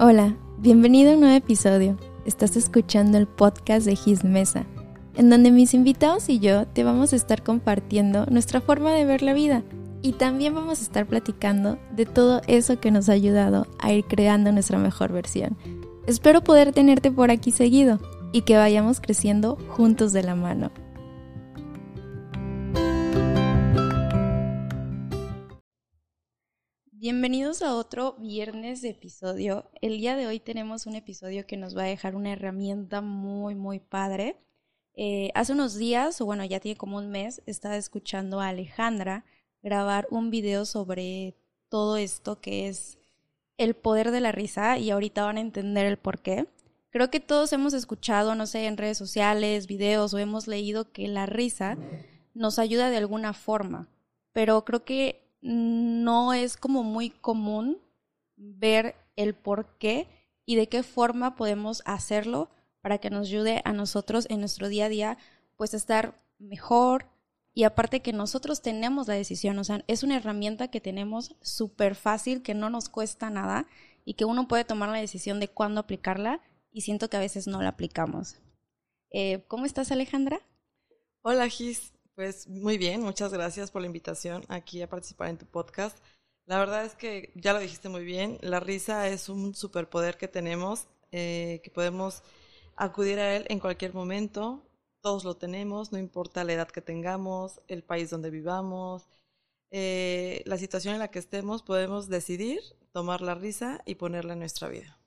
Hola, bienvenido a un nuevo episodio. Estás escuchando el podcast de His Mesa, en donde mis invitados y yo te vamos a estar compartiendo nuestra forma de ver la vida y también vamos a estar platicando de todo eso que nos ha ayudado a ir creando nuestra mejor versión. Espero poder tenerte por aquí seguido y que vayamos creciendo juntos de la mano. Bienvenidos a otro viernes de episodio. El día de hoy tenemos un episodio que nos va a dejar una herramienta muy, muy padre. Eh, hace unos días, o bueno, ya tiene como un mes, estaba escuchando a Alejandra grabar un video sobre todo esto que es el poder de la risa y ahorita van a entender el por qué. Creo que todos hemos escuchado, no sé, en redes sociales, videos o hemos leído que la risa nos ayuda de alguna forma, pero creo que no es como muy común ver el por qué y de qué forma podemos hacerlo para que nos ayude a nosotros en nuestro día a día, pues estar mejor y aparte que nosotros tenemos la decisión, o sea, es una herramienta que tenemos súper fácil, que no nos cuesta nada y que uno puede tomar la decisión de cuándo aplicarla y siento que a veces no la aplicamos. Eh, ¿Cómo estás Alejandra? Hola Gis, pues muy bien, muchas gracias por la invitación aquí a participar en tu podcast. La verdad es que ya lo dijiste muy bien, la risa es un superpoder que tenemos, eh, que podemos acudir a él en cualquier momento, todos lo tenemos, no importa la edad que tengamos, el país donde vivamos, eh, la situación en la que estemos, podemos decidir tomar la risa y ponerla en nuestra vida.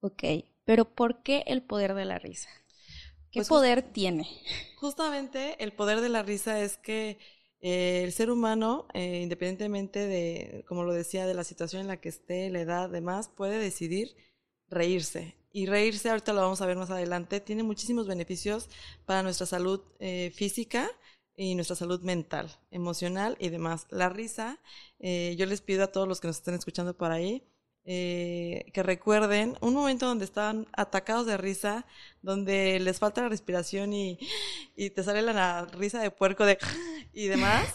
Ok, pero ¿por qué el poder de la risa? ¿Qué pues poder tiene? Justamente el poder de la risa es que eh, el ser humano, eh, independientemente de, como lo decía, de la situación en la que esté, la edad, demás, puede decidir reírse. Y reírse, ahorita lo vamos a ver más adelante, tiene muchísimos beneficios para nuestra salud eh, física y nuestra salud mental, emocional y demás. La risa, yo les pido a todos los que nos estén escuchando por ahí, eh, que recuerden un momento donde estaban atacados de risa, donde les falta la respiración y, y te sale la risa de puerco de y demás.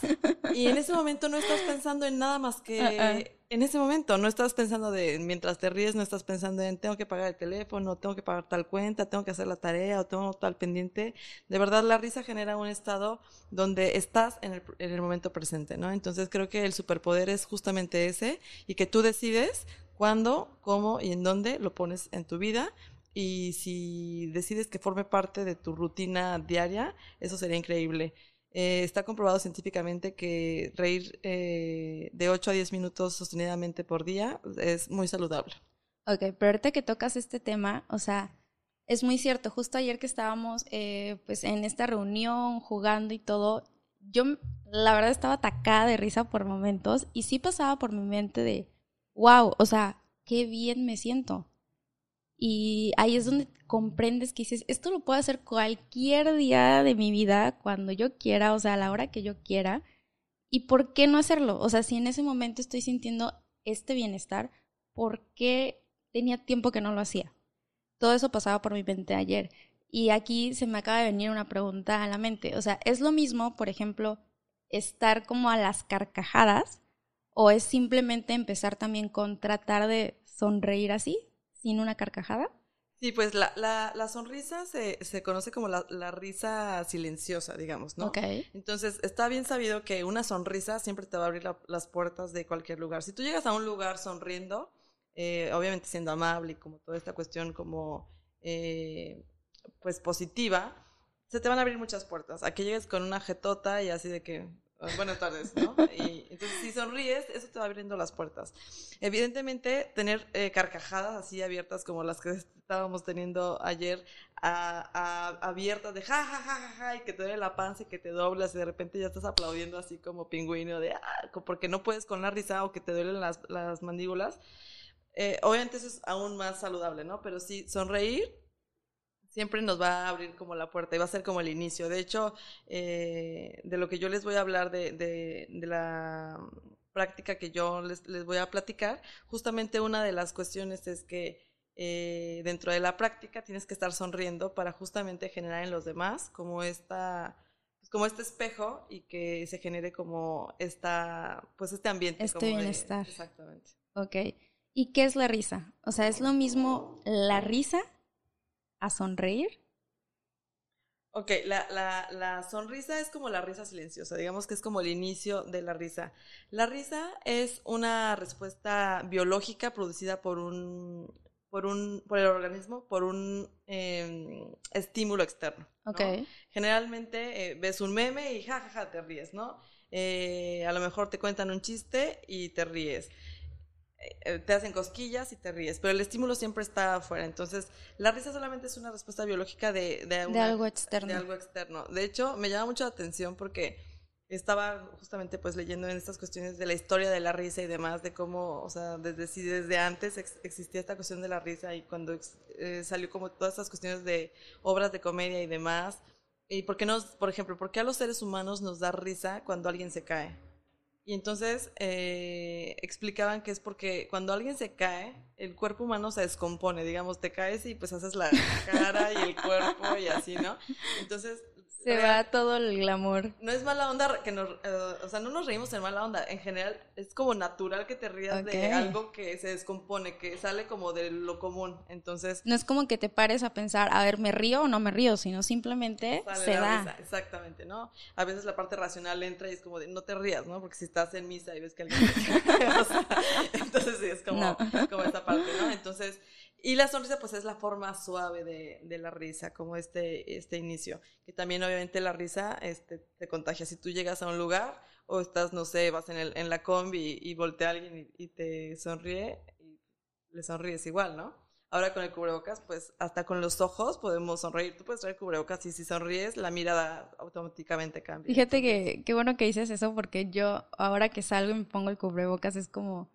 Y en ese momento no estás pensando en nada más que ah. en ese momento, no estás pensando de mientras te ríes, no estás pensando en tengo que pagar el teléfono, tengo que pagar tal cuenta, tengo que hacer la tarea o tengo tal pendiente. De verdad, la risa genera un estado donde estás en el, en el momento presente, ¿no? Entonces creo que el superpoder es justamente ese y que tú decides cuándo, cómo y en dónde lo pones en tu vida. Y si decides que forme parte de tu rutina diaria, eso sería increíble. Eh, está comprobado científicamente que reír eh, de 8 a 10 minutos sostenidamente por día es muy saludable. Ok, pero ahorita que tocas este tema, o sea, es muy cierto. Justo ayer que estábamos eh, pues en esta reunión jugando y todo, yo la verdad estaba atacada de risa por momentos y sí pasaba por mi mente de, wow, o sea, qué bien me siento. Y ahí es donde comprendes que dices, esto lo puedo hacer cualquier día de mi vida, cuando yo quiera, o sea, a la hora que yo quiera. ¿Y por qué no hacerlo? O sea, si en ese momento estoy sintiendo este bienestar, ¿por qué tenía tiempo que no lo hacía? Todo eso pasaba por mi mente ayer. Y aquí se me acaba de venir una pregunta a la mente. O sea, es lo mismo, por ejemplo, estar como a las carcajadas ¿O es simplemente empezar también con tratar de sonreír así, sin una carcajada? Sí, pues la, la, la sonrisa se, se, conoce como la, la, risa silenciosa, digamos, ¿no? Ok. Entonces, está bien sabido que una sonrisa siempre te va a abrir las puertas de cualquier lugar. Si tú llegas a un lugar sonriendo, eh, obviamente siendo amable y como toda esta cuestión como, eh, pues, positiva, se te van a abrir muchas puertas. A que llegues con una jetota y así de que, buenas tardes, ¿no? Y entonces si sonríes, eso te va abriendo las puertas. Evidentemente, tener eh, carcajadas así abiertas como las que estábamos teniendo ayer, abiertas de ja, ja, ja, ja, ja, y que te duele la panza y que te doblas y de repente ya estás aplaudiendo así como pingüino de, ah, porque no puedes con la risa o que te duelen las, las mandíbulas. Eh, obviamente eso es aún más saludable, ¿no? Pero sí, sonreír siempre nos va a abrir como la puerta y va a ser como el inicio. De hecho, eh, de lo que yo les voy a hablar de, de, la práctica que yo les, les, voy a platicar, justamente una de las cuestiones es que eh, dentro de la práctica tienes que estar sonriendo para justamente generar en los demás como esta pues como este espejo y que se genere como esta pues este ambiente este bienestar exactamente Ok. ¿Y qué es la risa? O sea, ¿es lo mismo la risa a sonreír? Ok, la, la, la, sonrisa es como la risa silenciosa, digamos que es como el inicio de la risa. La risa es una respuesta biológica producida por un, por un, por el organismo, por un em, estímulo externo. ¿no? Generalmente eh, ves un meme y jajaja ja, ja, te ríes, ¿no? Eh, a lo mejor te cuentan un chiste y te ríes. Eh, te hacen cosquillas y te ríes, pero el estímulo siempre está afuera. Entonces, la risa solamente es una respuesta biológica de, de, algo externo. de algo externo. De hecho, me llama mucho la atención porque estaba justamente pues leyendo en estas cuestiones de la historia de la risa y demás, de cómo, o sea, desde si desde antes existía esta cuestión de la risa y cuando eh, salió como todas estas cuestiones de obras de comedia y demás. Y por qué nos, por ejemplo, por qué a los seres humanos nos da risa cuando alguien se cae? Y entonces eh, explicaban que es porque cuando alguien se cae, el cuerpo humano se descompone, digamos, te caes y pues haces la cara y el cuerpo y así, ¿no? Entonces se va todo el glamour. No es mala onda que nos, uh, o sea, no nos reímos en mala onda. En general, es como natural que te rías okay. de algo que se descompone, que sale como de lo común. Entonces. No es como que te pares a pensar, a ver, ¿me río o no me río? Sino simplemente se da. Exactamente, ¿no? A veces la parte racional entra y es como de, no te rías, ¿no? Porque si estás en misa y ves que alguien o sea, entonces sí, es como, no. como esa parte, ¿no? Entonces. Y la sonrisa, pues es la forma suave de, de, la risa, como este, este inicio. Que también, obviamente, la risa este, te contagia. Si tú llegas a un lugar o estás, no sé, vas en, el, en la combi y, y voltea a alguien y, y, te sonríe, y le sonríes igual, ¿no? Ahora con el cubrebocas, pues hasta con los ojos podemos sonreír. Tú puedes traer cubrebocas y si sonríes, la mirada automáticamente cambia. Fíjate que qué bueno que dices eso porque yo ahora que salgo y me pongo el cubrebocas es como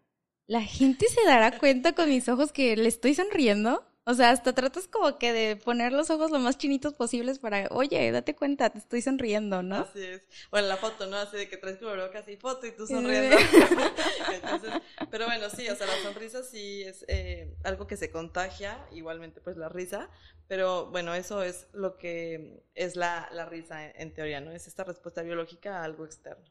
la gente se dará cuenta con mis ojos que le estoy sonriendo. O sea, hasta tratas como que de poner los ojos lo más chinitos posibles para, oye, date cuenta, te estoy sonriendo, ¿no? Así es. Bueno, la foto, ¿no? Así de que traes cubrebocas y foto y tú sonriendo. Entonces, pero bueno, sí, o sea, la sonrisa sí es eh, algo que se contagia, igualmente pues la risa, pero bueno, eso es lo que es la, la risa en, en teoría, ¿no? Es esta respuesta biológica a algo externo.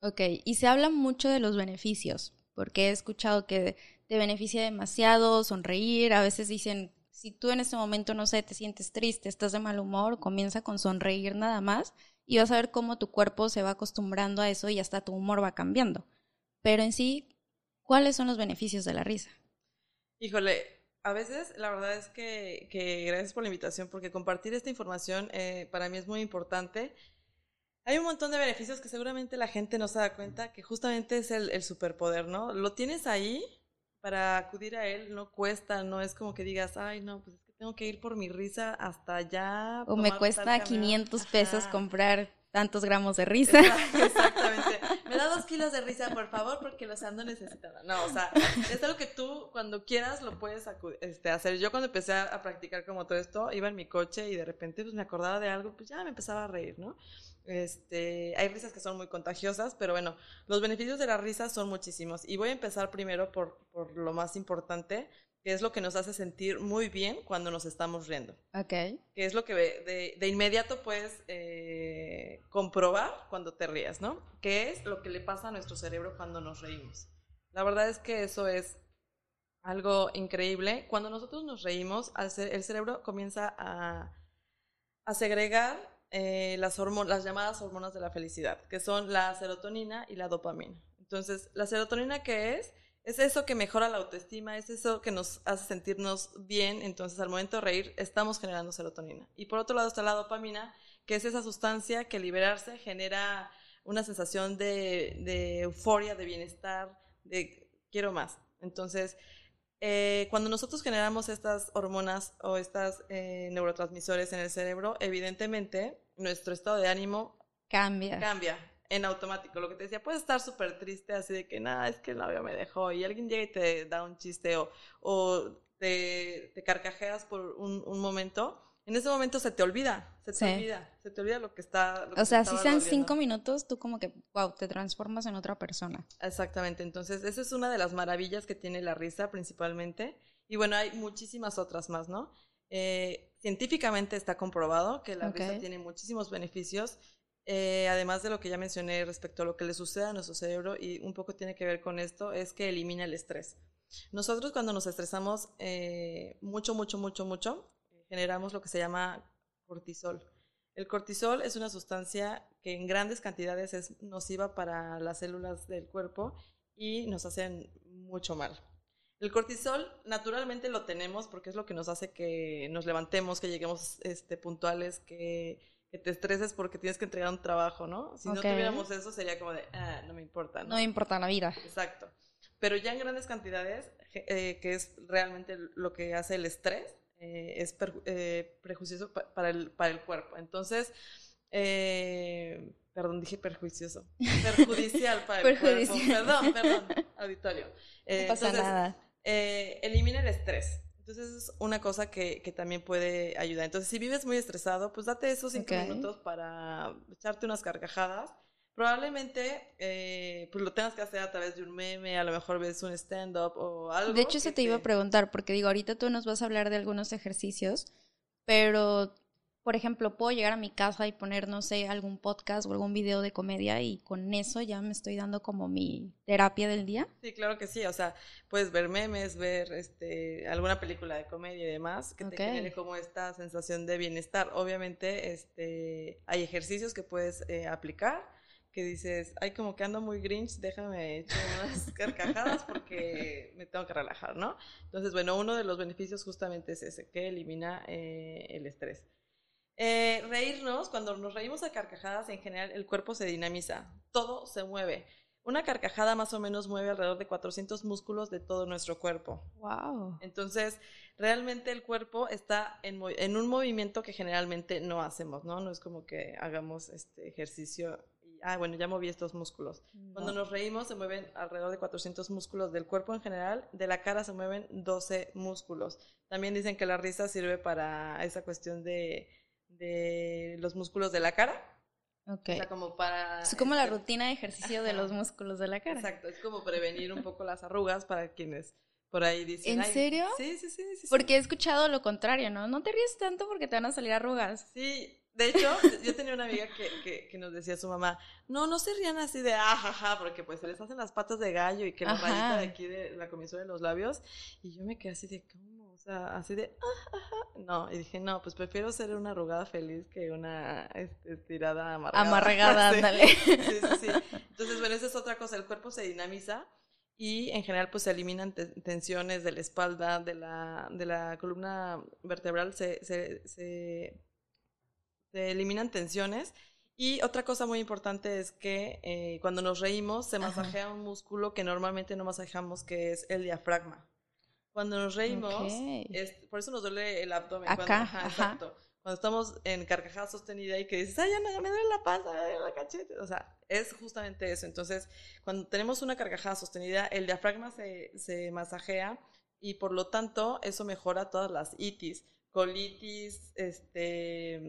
Ok, y se habla mucho de los beneficios, porque he escuchado que te beneficia demasiado sonreír, a veces dicen, si tú en este momento, no sé, te sientes triste, estás de mal humor, comienza con sonreír nada más y vas a ver cómo tu cuerpo se va acostumbrando a eso y hasta tu humor va cambiando. Pero en sí, ¿cuáles son los beneficios de la risa? Híjole, a veces la verdad es que, que gracias por la invitación porque compartir esta información eh, para mí es muy importante. Hay un montón de beneficios que seguramente la gente no se da cuenta que justamente es el, el superpoder, ¿no? Lo tienes ahí para acudir a él, no cuesta, no es como que digas, ay, no, pues es que tengo que ir por mi risa hasta allá. O me cuesta 500 pesos Ajá. comprar tantos gramos de risa. Exactamente. Dos kilos de risa, por favor, porque los ando necesitando. No, o sea, es algo que tú cuando quieras lo puedes este, hacer. Yo cuando empecé a practicar como todo esto, iba en mi coche y de repente pues me acordaba de algo, pues ya me empezaba a reír, ¿no? Este, hay risas que son muy contagiosas, pero bueno, los beneficios de la risa son muchísimos. Y voy a empezar primero por, por lo más importante, que es lo que nos hace sentir muy bien cuando nos estamos riendo. Ok. Que es lo que de, de inmediato puedes eh, comprobar cuando te rías, ¿no? Que es lo que le pasa a nuestro cerebro cuando nos reímos. La verdad es que eso es algo increíble. Cuando nosotros nos reímos, el cerebro comienza a, a segregar eh, las, las llamadas hormonas de la felicidad, que son la serotonina y la dopamina. Entonces, la serotonina, ¿qué es? Es eso que mejora la autoestima, es eso que nos hace sentirnos bien, entonces al momento de reír estamos generando serotonina. Y por otro lado está la dopamina, que es esa sustancia que liberarse genera una sensación de, de euforia, de bienestar, de quiero más. Entonces, eh, cuando nosotros generamos estas hormonas o estas eh, neurotransmisores en el cerebro, evidentemente nuestro estado de ánimo cambia. Cambia en automático. Lo que te decía, puedes estar súper triste, así de que nada, es que el novio me dejó y alguien llega y te da un chiste o, o te, te, carcajeas por un, un, momento. En ese momento se te olvida, se te sí. olvida, se te olvida lo que está. Lo o sea, si sean cinco minutos, tú como que, wow, te transformas en otra persona. Exactamente, entonces esa es una de las maravillas que tiene la risa principalmente. Y bueno, hay muchísimas otras más, ¿no? Eh, científicamente está comprobado que la okay. risa tiene muchísimos beneficios eh, además de lo que ya mencioné respecto a lo que le sucede a nuestro cerebro, y un poco tiene que ver con esto, es que elimina el estrés. Nosotros cuando nos estresamos eh, mucho, mucho, mucho, mucho, generamos lo que se llama cortisol. El cortisol es una sustancia que en grandes cantidades es nociva para las células del cuerpo y nos hacen mucho mal. El cortisol naturalmente lo tenemos porque es lo que nos hace que nos levantemos, que lleguemos este, puntuales, que, te estreses porque tienes que entregar un trabajo, ¿no? Si no tuviéramos eso sería como de, ah, no me importa. ¿no? me importa la vida. Exacto. Pero ya en grandes cantidades, eh, que es realmente lo que hace el estrés, eh, es eh, prejuicioso para el, para el cuerpo. Entonces, perdón, dije perjuicioso, perjudicial para el cuerpo. Perdón, perdón, auditorio. no pasa nada. elimina el estrés. Entonces es una cosa que, que, también puede ayudar. Entonces, si vives muy estresado, pues date esos cinco minutos para echarte unas carcajadas probablemente eh, pues lo tengas que hacer a través de un meme, a lo mejor ves un stand-up o algo. De hecho, eso te, iba a preguntar, porque digo, ahorita tú nos vas a hablar de algunos ejercicios, pero, por ejemplo, puedo llegar a mi casa y poner, no sé, algún podcast o algún video de comedia y con eso ya me estoy dando como mi terapia del día. Sí, claro que sí, o sea, puedes ver memes, ver este alguna película de comedia y demás que te genere como esta sensación de bienestar. Obviamente, este hay ejercicios que puedes eh, aplicar que dices, ay, como que ando muy grinch, déjame echar unas carcajadas porque me tengo que relajar, ¿no? Entonces, bueno, uno de los beneficios justamente es ese, que elimina eh, el estrés. Eh, reírnos, cuando nos reímos a carcajadas, en general el cuerpo se dinamiza, todo se mueve. Una carcajada más o menos mueve alrededor de 400 músculos de todo nuestro cuerpo. Wow. Entonces, realmente el cuerpo está en, en un movimiento que generalmente no hacemos, ¿no? No es como que hagamos este ejercicio ah, bueno, ya moví estos músculos. Cuando nos reímos se mueven alrededor de 400 músculos del cuerpo en general, de la cara se mueven 12 músculos. También dicen que la risa sirve para esa cuestión de, de los músculos de la cara. Ok. O sea, como para... Es como la este, rutina de ejercicio de los músculos de la cara. Exacto, es como prevenir un poco las arrugas para quienes por ahí dicen. ¿En serio? Sí, sí, sí, sí. Porque he escuchado lo contrario, ¿no? No te ríes tanto porque te van a salir arrugas. Sí, de hecho, yo tenía una amiga que, que, nos decía su mamá, no, no se rían así de ajaja, ah, porque pues se les hacen las patas de gallo y que la rayita de aquí de la comisura de los labios. Y yo me quedé así de, ¿cómo? Sea, así de, ajaja. No, y dije, no, pues prefiero ser una arrugada feliz que una este, estirada amargada. Amargada, ándale. sí, sí, sí. Entonces, bueno, esa es otra cosa, el cuerpo se dinamiza y en general pues se eliminan tensiones de la espalda, de la, de la columna vertebral, se, se, se se eliminan tensiones. Y otra cosa muy importante es que eh, cuando nos reímos se masajea un músculo que normalmente no masajamos, que es el diafragma. Cuando nos reímos, por eso nos duele el abdomen. Acá, cuando, exacto. Cuando estamos en carcajada sostenida y que dices, ay, ya, no, me duele la panza, me duele la cachete. O sea, es justamente eso. Entonces, cuando tenemos una carcajada sostenida, el diafragma se, se masajea y por lo tanto eso mejora todas las itis, colitis, este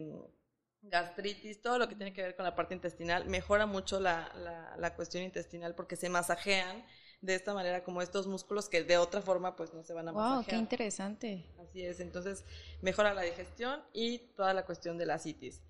gastritis, todo lo que tiene que ver con la parte intestinal, mejora mucho la, la, cuestión intestinal porque se masajean de esta manera como estos músculos que de otra forma pues no se van a masajear. Wow, qué interesante. Así es, entonces mejora la digestión y toda la cuestión de la citis.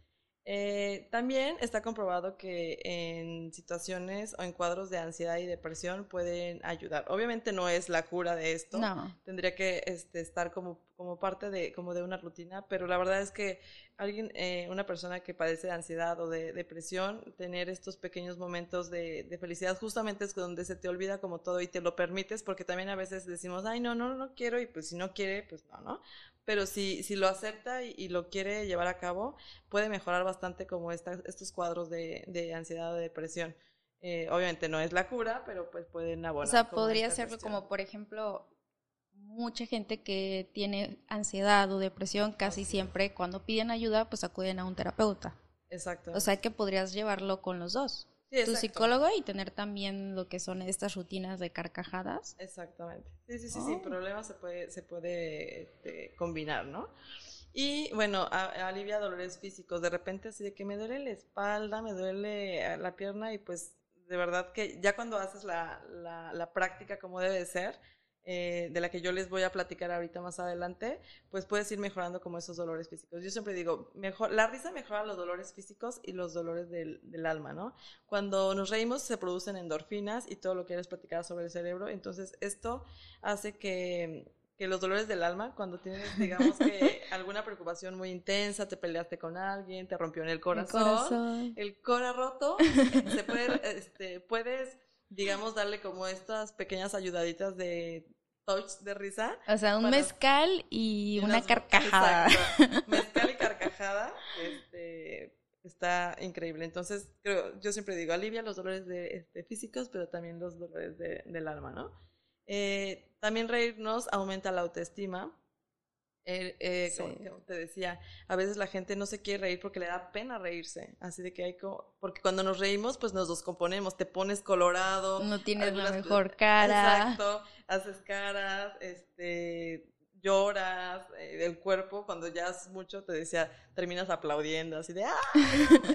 Eh, también está comprobado que en situaciones o en cuadros de ansiedad y depresión pueden ayudar. Obviamente no es la cura de esto. No. Tendría que este, estar como, como parte de, como de una rutina, pero la verdad es que alguien, eh, una persona que padece de ansiedad o de depresión, tener estos pequeños momentos de, de, felicidad justamente es donde se te olvida como todo y te lo permites, porque también a veces decimos, ay, no, no, no quiero, y pues si no quiere, pues no, ¿no? Pero si, si lo acepta y, lo quiere llevar a cabo, puede mejorar bastante como estos cuadros de, de ansiedad o de depresión. Eh, obviamente no es la cura, pero pues pueden abonar. O sea, podría ser como, por ejemplo, mucha gente que tiene ansiedad o depresión, casi siempre cuando piden ayuda, pues acuden a un terapeuta. Exacto. O sea, que podrías llevarlo con los dos tu psicólogo y tener también lo que son estas rutinas de carcajadas. Exactamente. Sí, sí, sí, sin oh. problema se puede, se puede este, combinar, ¿no? Y bueno, alivia dolores físicos. De repente así de que me duele la espalda, me duele la pierna y pues de verdad que ya cuando haces la, la, la práctica como debe ser, eh, de la que yo les voy a platicar ahorita más adelante, pues puedes ir mejorando como esos dolores físicos. Yo siempre digo, mejor, la risa mejora los dolores físicos y los dolores del, del alma, ¿no? Cuando nos reímos se producen endorfinas y todo lo que les platicar sobre el cerebro, entonces esto hace que que los dolores del alma, cuando tienes, digamos que alguna preocupación muy intensa, te peleaste con alguien, te rompió en el corazón, el, corazón. roto, se puede, este, puedes, digamos, darle como estas pequeñas ayudaditas de touch de risa. O sea, un mezcal y una carcajada. Mezcal y carcajada, este, está increíble. Entonces, creo, yo siempre digo, alivia los dolores de, este, físicos, pero también los dolores del alma, ¿no? Eh, también reírnos aumenta la autoestima. Eh, eh, como te decía, a veces la gente no se quiere reír porque le da pena reírse. Así de que hay como, porque cuando nos reímos, pues nos descomponemos, te pones colorado. No tienes la mejor cara. Exacto, haces caras, este, lloras, el cuerpo, cuando ya haces mucho, te decía, terminas aplaudiendo, así de ¡ah!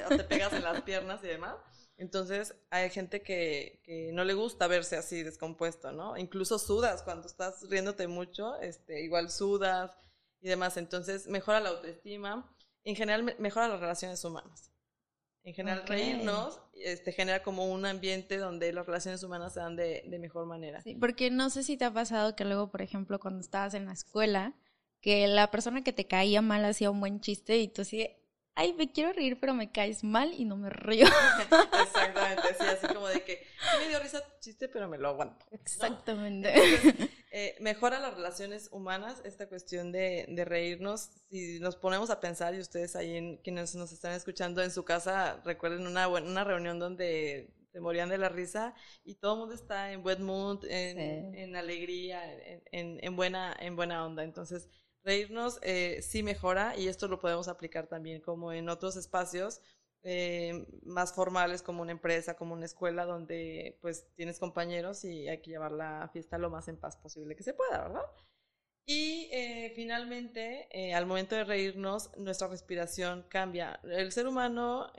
o te pegas en las piernas y demás. Entonces hay gente que, no le gusta verse así descompuesto, ¿no? Incluso sudas cuando estás riéndote mucho, este, igual sudas y demás. Entonces mejora la autoestima. En general mejora las relaciones humanas. En general reírnos este, genera como un ambiente donde las relaciones humanas se dan de, de mejor manera. Sí, porque no sé si te ha pasado que luego, por ejemplo, cuando estabas en la escuela, que la persona que te caía mal hacía un buen chiste y tú así, ay, me quiero reír, pero me caes mal y no me río. Exactamente, sí, así como de que me dio risa chiste, pero me lo aguanto. Exactamente. Eh, mejora las relaciones humanas esta cuestión de, de, reírnos. Si nos ponemos a pensar, y ustedes ahí en, quienes nos están escuchando en su casa, recuerden una, una reunión donde se morían de la risa y todo el mundo está en buen mood, en, en alegría, en, en, buena, en buena onda. Entonces, reírnos eh, sí mejora y esto lo podemos aplicar también como en otros espacios eh, más formales como una empresa, como una escuela donde pues tienes compañeros y hay que llevar la fiesta lo más en paz posible que se pueda, ¿verdad? Y eh, finalmente, al momento de reírnos, nuestra respiración cambia. El ser humano,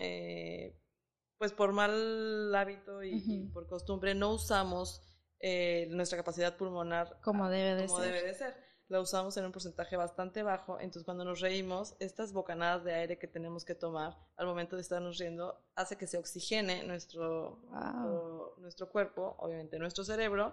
pues por mal hábito y, por costumbre, no usamos nuestra capacidad pulmonar como debe de como Debe de ser la usamos en un porcentaje bastante bajo, entonces cuando nos reímos, estas bocanadas de aire que tenemos que tomar al momento de estarnos riendo hace que se oxigene nuestro, nuestro, cuerpo, obviamente nuestro cerebro,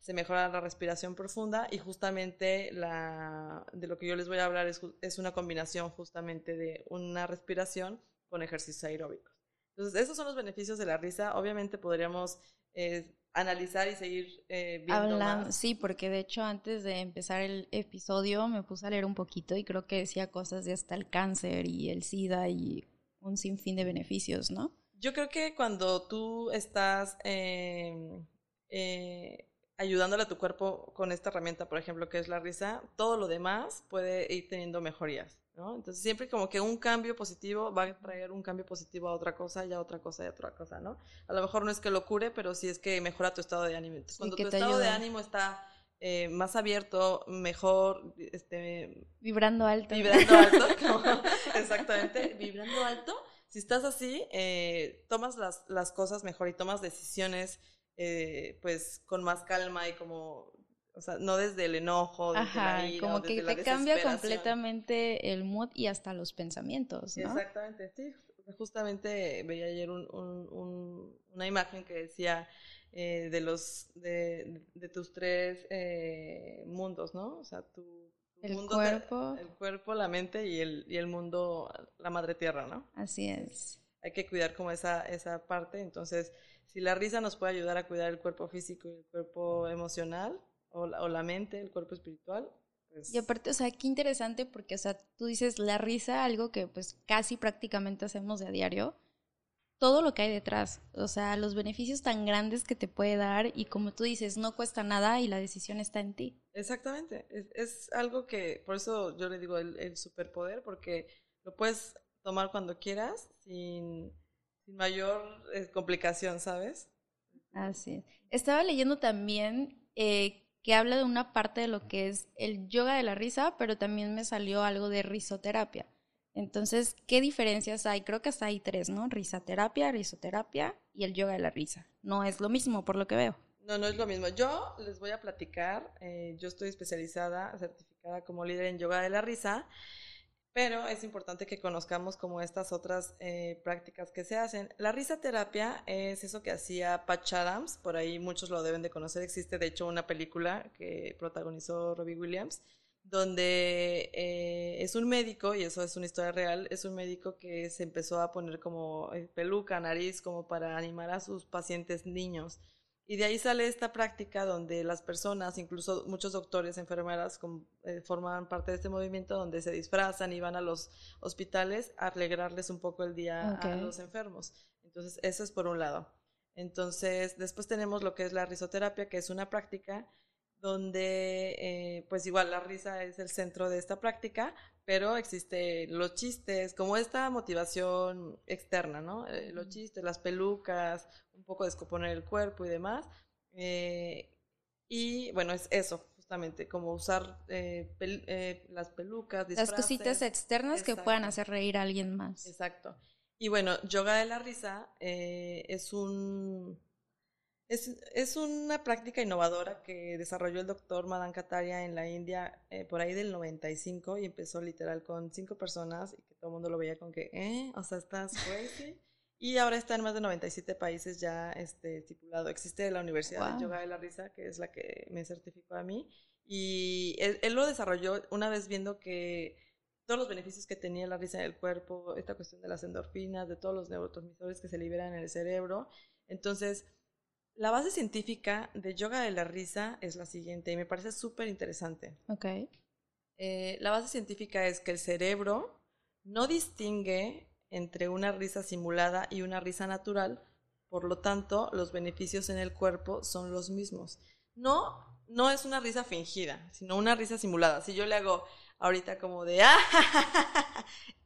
se mejora la respiración profunda y justamente la, de lo que yo les voy a hablar es, es una combinación justamente de una respiración con ejercicios aeróbicos. Entonces, esos son los beneficios de la risa. Obviamente podríamos eh, analizar y seguir eh, viendo más. Sí, porque de hecho antes de empezar el episodio me puse a leer un poquito y creo que decía cosas de hasta el cáncer y el SIDA y un sinfín de beneficios, ¿no? Yo creo que cuando tú estás em, eh, ayudándole a tu cuerpo con esta herramienta, por ejemplo, que es la risa, todo lo demás puede ir teniendo mejorías. Entonces siempre como que un cambio positivo va a traer un cambio positivo a otra cosa y a otra cosa y a otra cosa, ¿no? A lo mejor no es que lo cure, pero sí es que mejora tu estado de ánimo. cuando tu estado de ánimo está eh, más abierto, mejor, este... Vibrando alto. Vibrando alto, exactamente, vibrando alto. Si estás así, eh, tomas las, las cosas mejor y tomas decisiones eh, pues con más calma y como o sea, no desde el enojo, desde Ajá, la como que te cambia completamente el mood y hasta los pensamientos, ¿no? Exactamente, sí. Justamente veía ayer un, un, una imagen que decía eh, de los de, de tus tres eh, mundos, ¿no? O sea, tu, el cuerpo, el cuerpo, la mente y el y el mundo, la madre tierra, ¿no? Así es. Hay que cuidar como esa esa parte, entonces si la risa nos puede ayudar a cuidar el cuerpo físico y el cuerpo emocional, o la, mente, el cuerpo espiritual. Pues y aparte, o sea, qué interesante porque, o sea, tú dices la risa, algo que pues casi prácticamente hacemos de a diario, todo lo que hay detrás, o sea, los beneficios tan grandes que te puede dar y como tú dices, no cuesta nada y la decisión está en ti. Exactamente, es, algo que, por eso yo le digo el, superpoder, porque lo puedes tomar cuando quieras sin, mayor eh, complicación, ¿sabes? Así es. Estaba leyendo también eh, que habla de una parte de lo que es el yoga de la risa, pero también me salió algo de risoterapia. Entonces, ¿qué diferencias hay? Creo que hasta hay tres, ¿no? Risoterapia, risoterapia y el yoga de la risa. No es lo mismo, por lo que veo. No, no es lo mismo. Yo les voy a platicar, eh, yo estoy especializada, certificada como líder en yoga de la risa, pero es importante que conozcamos como estas otras eh, prácticas que se hacen. La risa terapia es eso que hacía Patch Adams, por ahí muchos lo deben de conocer, existe de hecho una película que protagonizó Robbie Williams, donde eh, es un médico, y eso es una historia real, es un médico que se empezó a poner como peluca, nariz, como para animar a sus pacientes niños. Y de ahí sale esta práctica donde las personas, incluso muchos doctores, enfermeras, eh, forman parte de este movimiento donde se disfrazan y van a los hospitales a alegrarles un poco el día a los enfermos. Entonces, eso es por un lado. Entonces, después tenemos lo que es la risoterapia, que es una práctica donde, pues igual, la risa es el centro de esta práctica, pero existe los chistes, como esta motivación externa, ¿no? Eh, los chistes, las pelucas, un poco descomponer el cuerpo y demás. Eh, y bueno, es eso, justamente, como usar eh, las pelucas, Las cositas externas que puedan hacer reír a alguien más. Exacto. Y bueno, yoga de la risa es un es, una práctica innovadora que desarrolló el doctor Madan Kataria en la India eh, por ahí del 95 y empezó literal con cinco personas y que todo el mundo lo veía con que, ¿eh? O sea, estás crazy. Y ahora está en más de 97 países ya este, estipulado. Existe la Universidad de Yoga de la Risa, que es la que me certificó a mí. Y él, él, lo desarrolló una vez viendo que todos los beneficios que tenía la risa en el cuerpo, esta cuestión de las endorfinas, de todos los neurotransmisores que se liberan en el cerebro. Entonces, la base científica de yoga de la risa es la siguiente y me parece súper interesante. Ok. Eh, la base científica es que el cerebro no distingue entre una risa simulada y una risa natural, por lo tanto, los beneficios en el cuerpo son los mismos. No, no es una risa fingida, sino una risa simulada. Si yo le hago ahorita como de, ¡ah!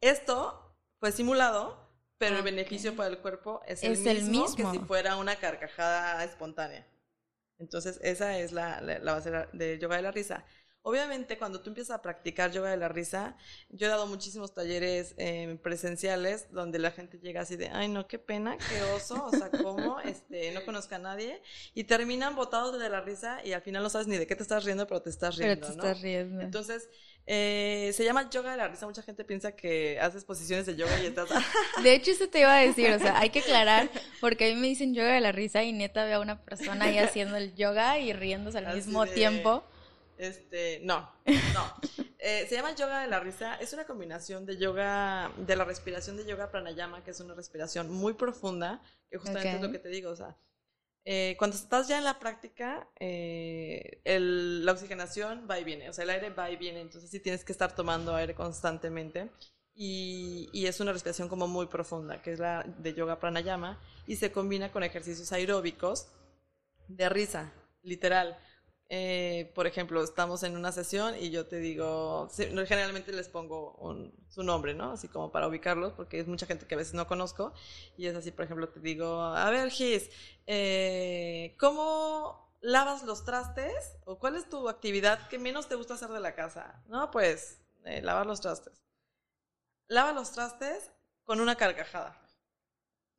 Esto fue simulado, pero el beneficio para el cuerpo es, el, mismo que si fuera una carcajada espontánea. Entonces, esa es la, base de yoga de la risa. Obviamente, cuando tú empiezas a practicar yoga de la risa, yo he dado muchísimos talleres eh, presenciales donde la gente llega así de, ay, no, qué pena, qué oso, o sea, ¿cómo? Este, no conozco a nadie. Y terminan botados de la risa y al final no sabes ni de qué te estás riendo, pero te estás riendo, pero te estás riendo. Entonces, eh, se llama yoga de la risa. Mucha gente piensa que haces posiciones de yoga y estás. De hecho, eso te iba a decir. O sea, hay que aclarar, porque a mí me dicen yoga de la risa y neta veo a una persona ahí haciendo el yoga y riéndose al mismo tiempo. Este, no, no. Eh, se llama yoga de la risa. Es una combinación de yoga, de la respiración de yoga pranayama, que es una respiración muy profunda, que justamente es lo que te digo. O sea, eh, cuando estás ya en la práctica, eh, la oxigenación va y viene, o sea, el aire va y viene, entonces sí tienes que estar tomando aire constantemente. Y, y, es una respiración como muy profunda, que es la de yoga pranayama, y se combina con ejercicios aeróbicos de risa, literal. Eh, por ejemplo, estamos en una sesión y yo te digo, generalmente les pongo su nombre, ¿no? Así como para ubicarlos, porque es mucha gente que a veces no conozco. Y es así, por ejemplo, te digo, a ver, Gis, eh, ¿cómo lavas los trastes? ¿O cuál es tu actividad que menos te gusta hacer de la casa? No, pues, eh, lavar los trastes. Lava los trastes con una carcajada.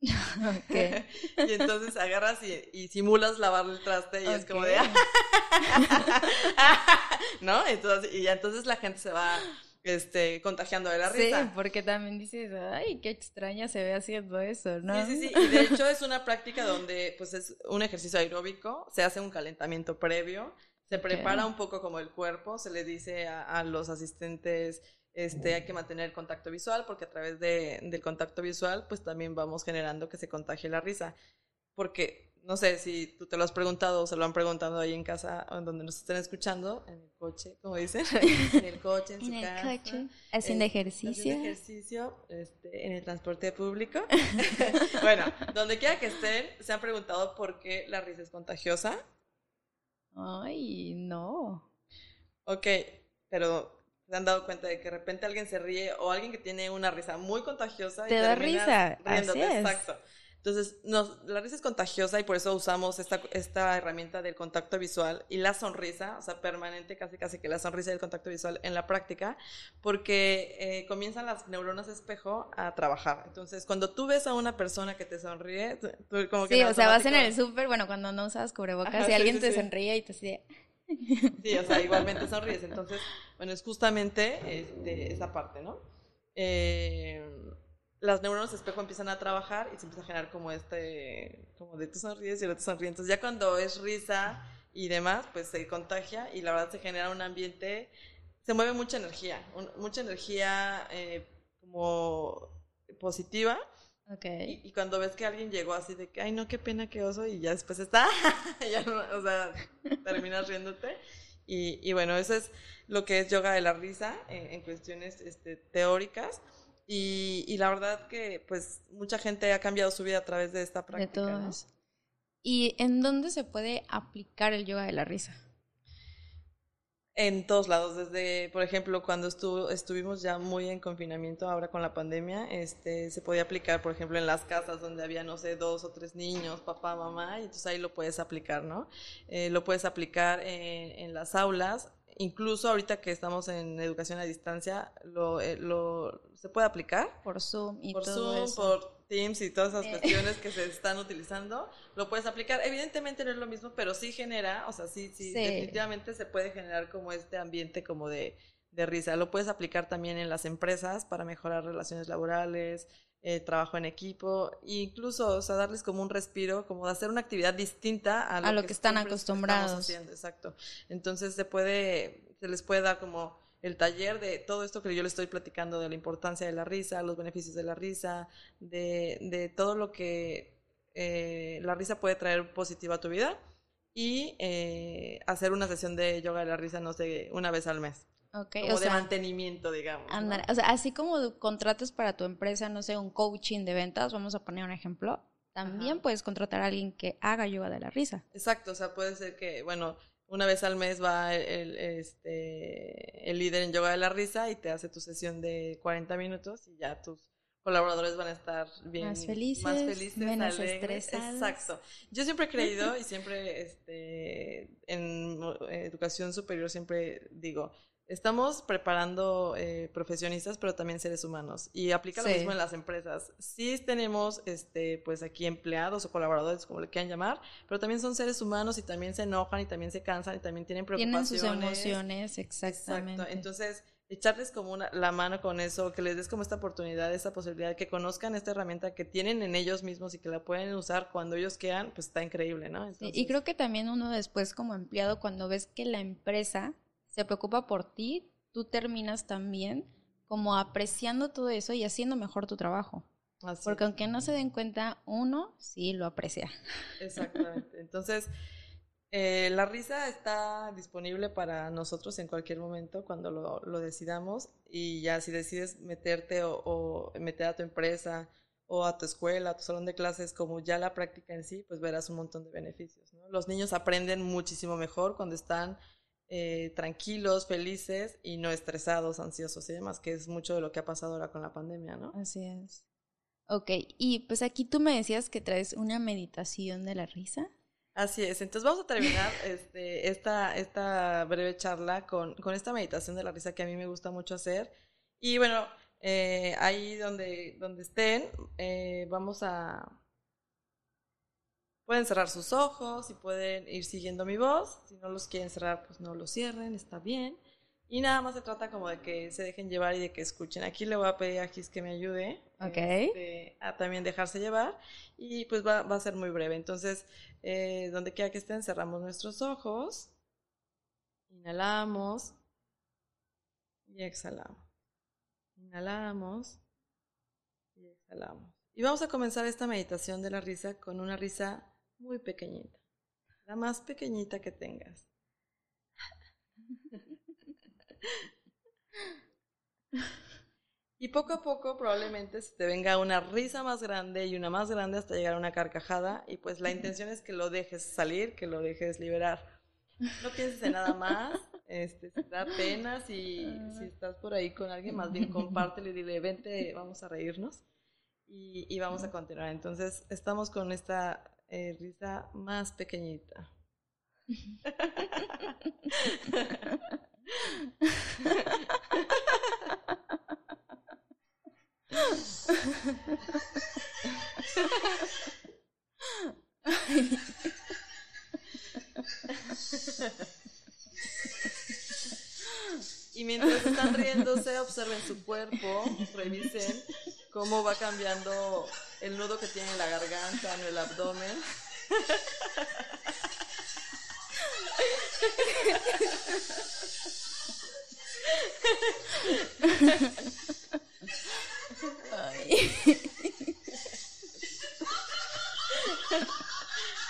y entonces agarras y, simulas lavar el traste y es como de... ¿No? Entonces, y entonces la gente se va este, contagiando de la risa. Sí, porque también dices, ay, qué extraña se ve haciendo eso, ¿no? Sí, sí, sí. Y de hecho es una práctica donde pues es un ejercicio aeróbico, se hace un calentamiento previo, se prepara un poco como el cuerpo, se le dice a los asistentes este, hay que mantener el contacto visual porque a través de, del contacto visual pues también vamos generando que se contagie la risa. Porque no sé si tú te lo has preguntado o se lo han preguntado ahí en casa o en donde nos estén escuchando, en el coche, como dicen, en el coche, en, su el Coche, haciendo ejercicio. Haciendo ejercicio, este, en el transporte público. bueno, donde quiera que estén, se han preguntado por qué la risa es contagiosa. Ay, no. Ok, pero se han dado cuenta de que de repente alguien se ríe o alguien que tiene una risa muy contagiosa te da risa riéndote, exacto. Entonces, nos, la risa es contagiosa y por eso usamos esta, esta herramienta del contacto visual y la sonrisa, o sea, permanente, casi casi que la sonrisa y el contacto visual en la práctica, porque eh, comienzan las neuronas espejo a trabajar. Entonces, cuando tú ves a una persona que te sonríe, tú, como que... Sí, o sea, vas en el súper, bueno, cuando no usas cubrebocas y alguien te sonríe y te sigue... Sí, o sea, igualmente sonríes. Entonces, bueno, es justamente este, esa parte, ¿no? Eh, las neuronas espejo empiezan a trabajar y se empieza a generar como este, como de tú sonríes y el otro sonríe. Entonces ya cuando es risa y demás, pues se contagia y la verdad se genera un ambiente, se mueve mucha energía, mucha energía eh, como positiva. Okay. Y, cuando ves que alguien llegó así de que, ay, no, qué pena, qué oso, y ya después está, ya no, o sea, terminas riéndote. Y, y, bueno, eso es lo que es yoga de la risa en, en cuestiones este, teóricas. Y, y, la verdad que pues mucha gente ha cambiado su vida a través de esta práctica. De ¿Y en dónde se puede aplicar el yoga de la risa? En todos lados, desde, por ejemplo, cuando estuvo, estuvimos ya muy en confinamiento ahora con la pandemia, este, se podía aplicar, por ejemplo, en las casas donde había, no sé, dos o tres niños, papá, mamá, y entonces ahí lo puedes aplicar, ¿no? Eh, lo puedes aplicar en, en las aulas, incluso ahorita que estamos en educación a distancia, lo, eh, lo se puede aplicar. Por Zoom y por todo Zoom, por Teams y todas esas eh. cuestiones que se están utilizando, lo puedes aplicar. Evidentemente no es lo mismo, pero sí genera, o sea, sí, sí, definitivamente se puede generar como este ambiente como de, de risa. Lo puedes aplicar también en las empresas para mejorar relaciones laborales, eh, trabajo en equipo, e incluso, o sea, darles como un respiro, como de hacer una actividad distinta a lo, que, están acostumbrados. Haciendo, exacto. Entonces se puede, se les puede dar como el taller de todo esto que yo le estoy platicando de la importancia de la risa, los beneficios de la risa, de, de todo lo que eh, la risa puede traer positivo a tu vida y eh, hacer una sesión de yoga de la risa, no sé, una vez al mes. Okay, como de mantenimiento, digamos. O sea, así como contratas para tu empresa, no sé, un coaching de ventas, vamos a poner un ejemplo, también puedes contratar a alguien que haga yoga de la risa. Exacto, o sea, puede ser que, bueno, una vez al mes va el, este, el líder en yoga de la risa y te hace tu sesión de 40 minutos y ya tus colaboradores van a estar bien más felices, más felices menos estresados. Exacto. Yo siempre he creído y siempre este, en educación superior siempre digo, Estamos preparando eh, profesionistas, pero también seres humanos. Y aplica lo mismo en las empresas. Sí tenemos, este, pues aquí empleados o colaboradores, como le quieran llamar, pero también son seres humanos y también se enojan y también se cansan y también tienen preocupaciones. Tienen sus emociones, exactamente. Exacto. Entonces, echarles como una, la mano con eso, que les des como esta oportunidad, esta posibilidad, que conozcan esta herramienta que tienen en ellos mismos y que la pueden usar cuando ellos quieran, pues está increíble, ¿no? y creo que también uno después como empleado, cuando ves que la empresa se preocupa por ti, tú terminas también como apreciando todo eso y haciendo mejor tu trabajo. Porque aunque no se den cuenta, uno sí lo aprecia. Exactamente. Entonces, eh, la risa está disponible para nosotros en cualquier momento cuando lo, decidamos y ya si decides meterte o, meter a tu empresa o a tu escuela, a tu salón de clases, como ya la práctica en sí, pues verás un montón de beneficios. Los niños aprenden muchísimo mejor cuando están eh, tranquilos, felices y no estresados, ansiosos y demás, que es mucho de lo que ha pasado ahora con la pandemia, ¿no? Así es. Ok, y pues aquí tú me decías que traes una meditación de la risa. Así es, entonces vamos a terminar este, esta, esta breve charla con, con, esta meditación de la risa que a mí me gusta mucho hacer. Y bueno, eh, ahí donde, donde estén, eh, vamos a, Pueden cerrar sus ojos y pueden ir siguiendo mi voz. Si no los quieren cerrar, pues no los cierren, está bien. Y nada más se trata como de que se dejen llevar y de que escuchen. Aquí le voy a pedir a Gis que me ayude este, a también dejarse llevar. Y pues va, va a ser muy breve. Entonces, eh, donde quiera que estén, cerramos nuestros ojos. Inhalamos y exhalamos. Inhalamos y exhalamos. Y vamos a comenzar esta meditación de la risa con una risa muy pequeñita, la más pequeñita que tengas. Y poco a poco probablemente se te venga una risa más grande y una más grande hasta llegar a una carcajada y pues la intención es que lo dejes salir, que lo dejes liberar. No pienses en nada más, este, si da pena, si, si estás por ahí con alguien, más bien compártelo y dile, vente, vamos a reírnos. y, vamos a continuar. Entonces, estamos con esta eh, risa más pequeñita. Y mientras están riéndose, observen su cuerpo, revisen cómo va cambiando el nudo que tiene en la garganta, en el abdomen.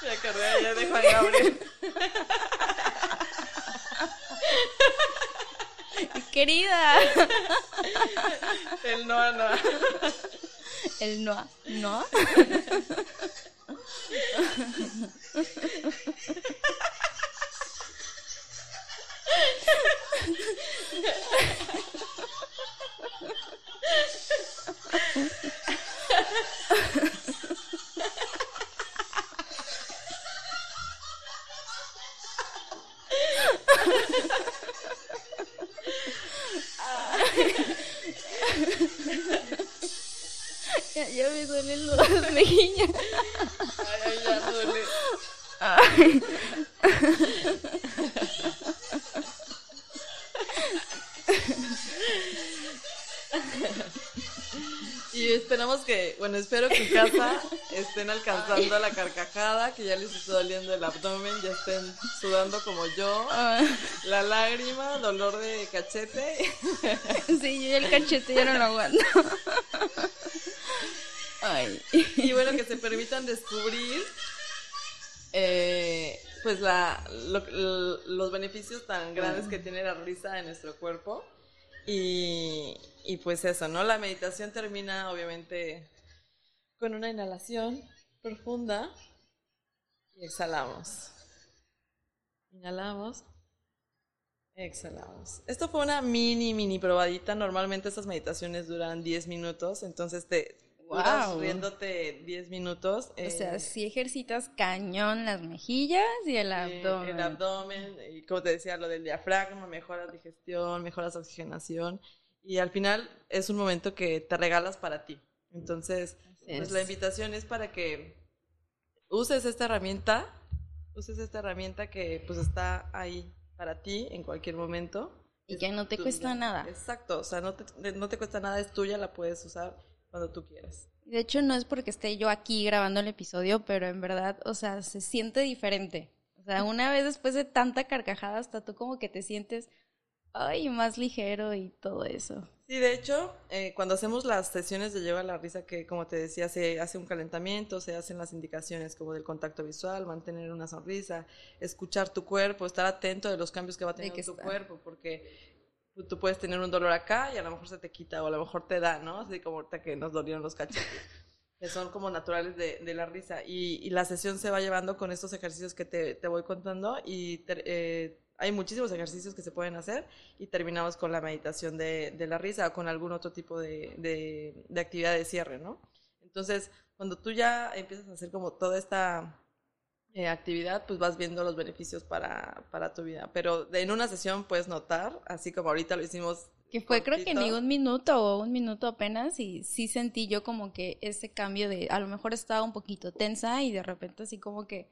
Me acordé ya de Juan Gabriel. Querida. El no, no. El no, no. Ya, ya me mejillas. Ay, ay, ya duele. Ay. Y esperamos que, bueno, espero que en casa estén alcanzando la carcajada, que ya les esté doliendo el abdomen, ya estén sudando como yo, la lágrima, dolor de cachete. Sí, yo el cachete ya no lo aguanto. Y bueno, que se permitan descubrir eh, pues la, lo- lo- los beneficios tan grandes que tiene la risa en nuestro cuerpo. Y, y pues eso, ¿no? La meditación termina obviamente con una inhalación profunda y exhalamos. Inhalamos. Exhalamos. Esto fue una mini, mini probadita. Normalmente estas meditaciones duran 10 minutos, entonces te duras Guau. riéndote 10 minutos. O sea, eh, si ejercitas cañón las mejillas y el eh, abdomen. El abdomen, y como te decía, lo del diafragma, mejoras digestión, mejoras oxigenación. Y al final es un momento que te regalas para ti. Entonces, pues es. la invitación es para que uses esta herramienta, uses esta herramienta que pues está ahí para ti en cualquier momento. Y Es que no te tuya. cuesta nada. Exacto, o sea, no te, no te cuesta nada, es tuya, la puedes usar cuando tú quieras. De hecho, no es porque esté yo aquí grabando el episodio, pero en verdad, o sea, se siente diferente. O sea, una vez después de tanta carcajada, hasta tú como que te sientes, ay, más ligero y todo eso. Sí, de hecho, eh, cuando hacemos las sesiones de yoga la risa, que como te decía, se hace un calentamiento, se hacen las indicaciones como del contacto visual, mantener una sonrisa, escuchar tu cuerpo, estar atento de los cambios que va teniendo tu está. cuerpo, porque tú- tú puedes tener un dolor acá y a lo mejor se te quita o a lo mejor te da, ¿no? Así como ahorita que nos dolieron los cachetes. que son como naturales de, de la risa. Y, y la sesión se va llevando con estos ejercicios que te, te voy contando y ter- eh, hay muchísimos ejercicios que se pueden hacer y terminamos con la meditación de, de la risa o con algún otro tipo de- de actividad de cierre, ¿no? Entonces, cuando tú ya empiezas a hacer como toda esta eh, actividad, pues vas viendo los beneficios para, para tu vida. Pero de- en una sesión puedes notar, así como ahorita lo hicimos. Que fue creo que ni un minuto o un minuto apenas y sí sentí yo como que ese cambio de, a lo mejor estaba un poquito tensa y de repente así como que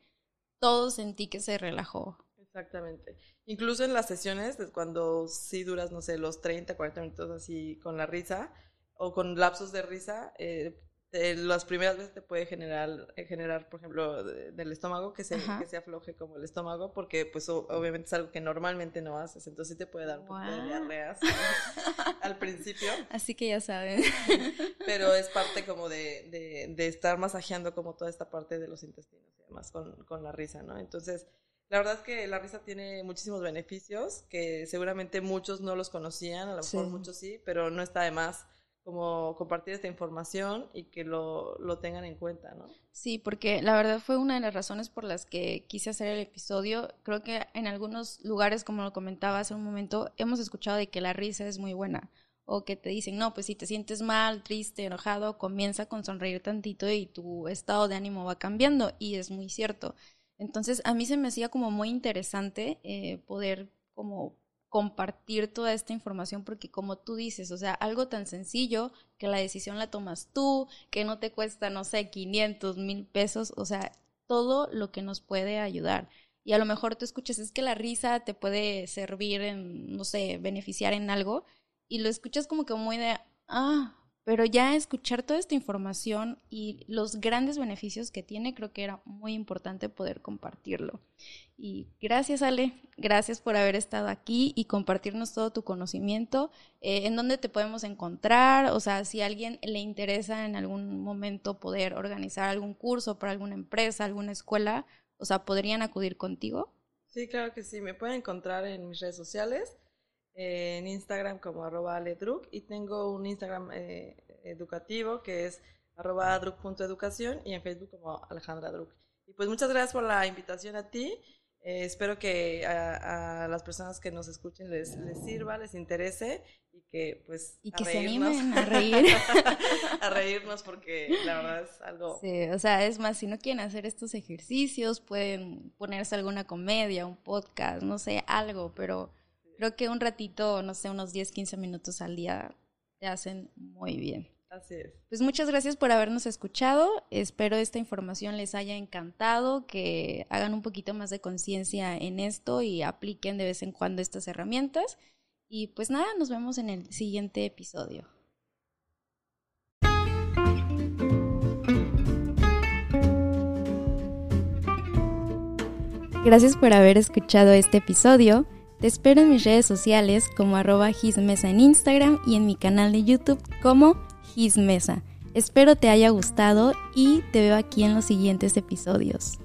todo sentí que se relajó. Exactamente. Incluso en las sesiones, es cuando sí duras, no sé, los 30, 40 minutos así con la risa o con lapsos de risa, eh, te- las primeras veces te puede generar, eh, generar por ejemplo, de- del estómago, que se, que se afloje como el estómago, porque pues o- obviamente es algo que normalmente no haces, entonces sí te puede dar un poco de diarreas al principio, Así que ya saben. pero es parte como de, de, de estar masajeando como toda esta parte de los intestinos y demás con, con la risa, ¿no? Entonces, la verdad es que la risa tiene muchísimos beneficios que seguramente muchos no los conocían, a lo mejor Sí. muchos sí, pero no está de más como compartir esta información y que lo, lo tengan en cuenta, ¿no? Sí, porque la verdad fue una de las razones por las que quise hacer el episodio. Creo que en algunos lugares, como lo comentaba hace un momento, hemos escuchado de que la risa es muy buena. o que te dicen, no, pues si te sientes mal, triste, enojado, comienza con sonreír tantito y tu estado de ánimo va cambiando y es muy cierto. Entonces a mí se me hacía como muy interesante eh, poder como compartir toda esta información porque como tú dices, o sea, algo tan sencillo que la decisión la tomas tú, que no te cuesta, no sé, 500, mil pesos, o sea, todo lo que nos puede ayudar. Y a lo mejor tú escuchas, es que la risa te puede servir en, no sé, beneficiar en algo, y lo escuchas como que muy de, ah, pero ya escuchar toda esta información y los grandes beneficios que tiene, creo que era muy importante poder compartirlo. Y gracias Ale, gracias por haber estado aquí y compartirnos todo tu conocimiento. Eh, ¿En dónde te podemos encontrar? O sea, si a alguien le interesa en algún momento poder organizar algún curso para alguna empresa, alguna escuela, o sea, ¿podrían acudir contigo? Sí, claro que sí. Me pueden encontrar en mis redes sociales en Instagram como arroba aledruc y tengo un Instagram eh, educativo que es arroba druc.educación y en Facebook como Alejandra Druc. Y pues muchas gracias por la invitación a ti. Eh, espero que a, las personas que nos escuchen les, les sirva, les interese y que pues y que se animen a reír a reírnos porque la verdad es algo sí o sea es más si no quieren hacer estos ejercicios pueden ponerse alguna comedia un podcast no sé algo pero creo que un ratito, no sé, unos 10, 15 minutos al día te hacen muy bien. Así es. Pues muchas gracias por habernos escuchado. Espero esta información les haya encantado, que hagan un poquito más de conciencia en esto y apliquen de vez en cuando estas herramientas. Y pues nada, nos vemos en el siguiente episodio. Gracias por haber escuchado este episodio. Te espero en mis redes sociales como arroba Gizmesa en Instagram y en mi canal de YouTube como Gizmesa. Espero te haya gustado y te veo aquí en los siguientes episodios.